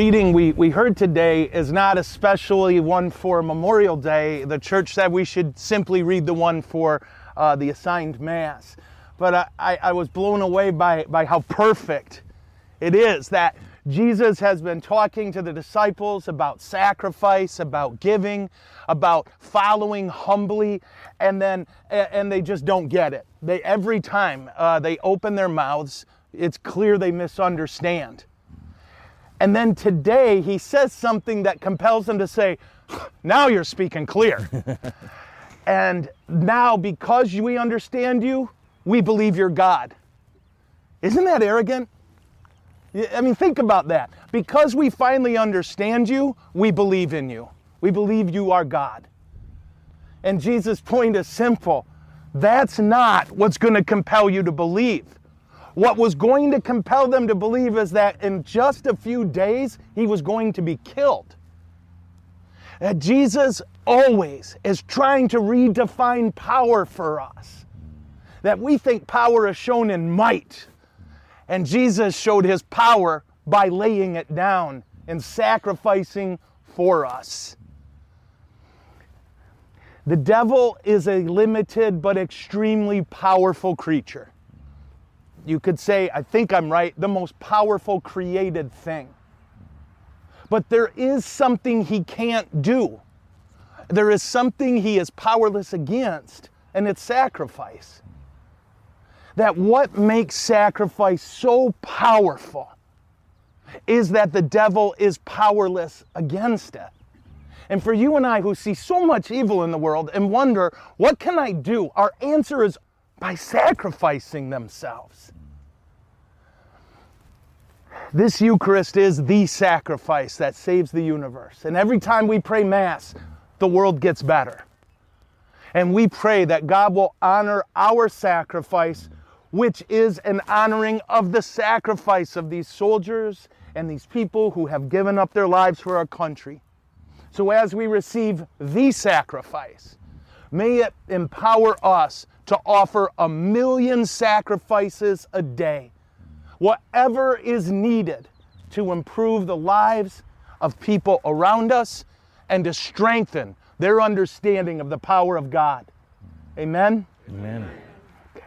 reading we, we heard today is not especially one for Memorial Day. The church said we should simply read the one for uh, the assigned Mass. But I, I, I was blown away by, by how perfect it is that Jesus has been talking to the disciples about sacrifice, about giving, about following humbly, and then and they just don't get it. They every time uh, they open their mouths, it's clear they misunderstand. And then today he says something that compels them to say, Now you're speaking clear. and now, because we understand you, we believe you're God. Isn't that arrogant? I mean, think about that. Because we finally understand you, we believe in you. We believe you are God. And Jesus' point is simple that's not what's going to compel you to believe. What was going to compel them to believe is that in just a few days, he was going to be killed. That Jesus always is trying to redefine power for us. That we think power is shown in might. And Jesus showed his power by laying it down and sacrificing for us. The devil is a limited but extremely powerful creature you could say, I think I'm right, the most powerful created thing. But there is something he can't do. There is something he is powerless against, and it's sacrifice. That what makes sacrifice so powerful is that the devil is powerless against it. And for you and I who see so much evil in the world and wonder, what can I do? Our answer is by sacrificing themselves. This Eucharist is the sacrifice that saves the universe. And every time we pray Mass, the world gets better. And we pray that God will honor our sacrifice, which is an honoring of the sacrifice of these soldiers and these people who have given up their lives for our country. So as we receive the sacrifice, may it empower us to offer a million sacrifices a day whatever is needed to improve the lives of people around us and to strengthen their understanding of the power of God. Amen? Amen.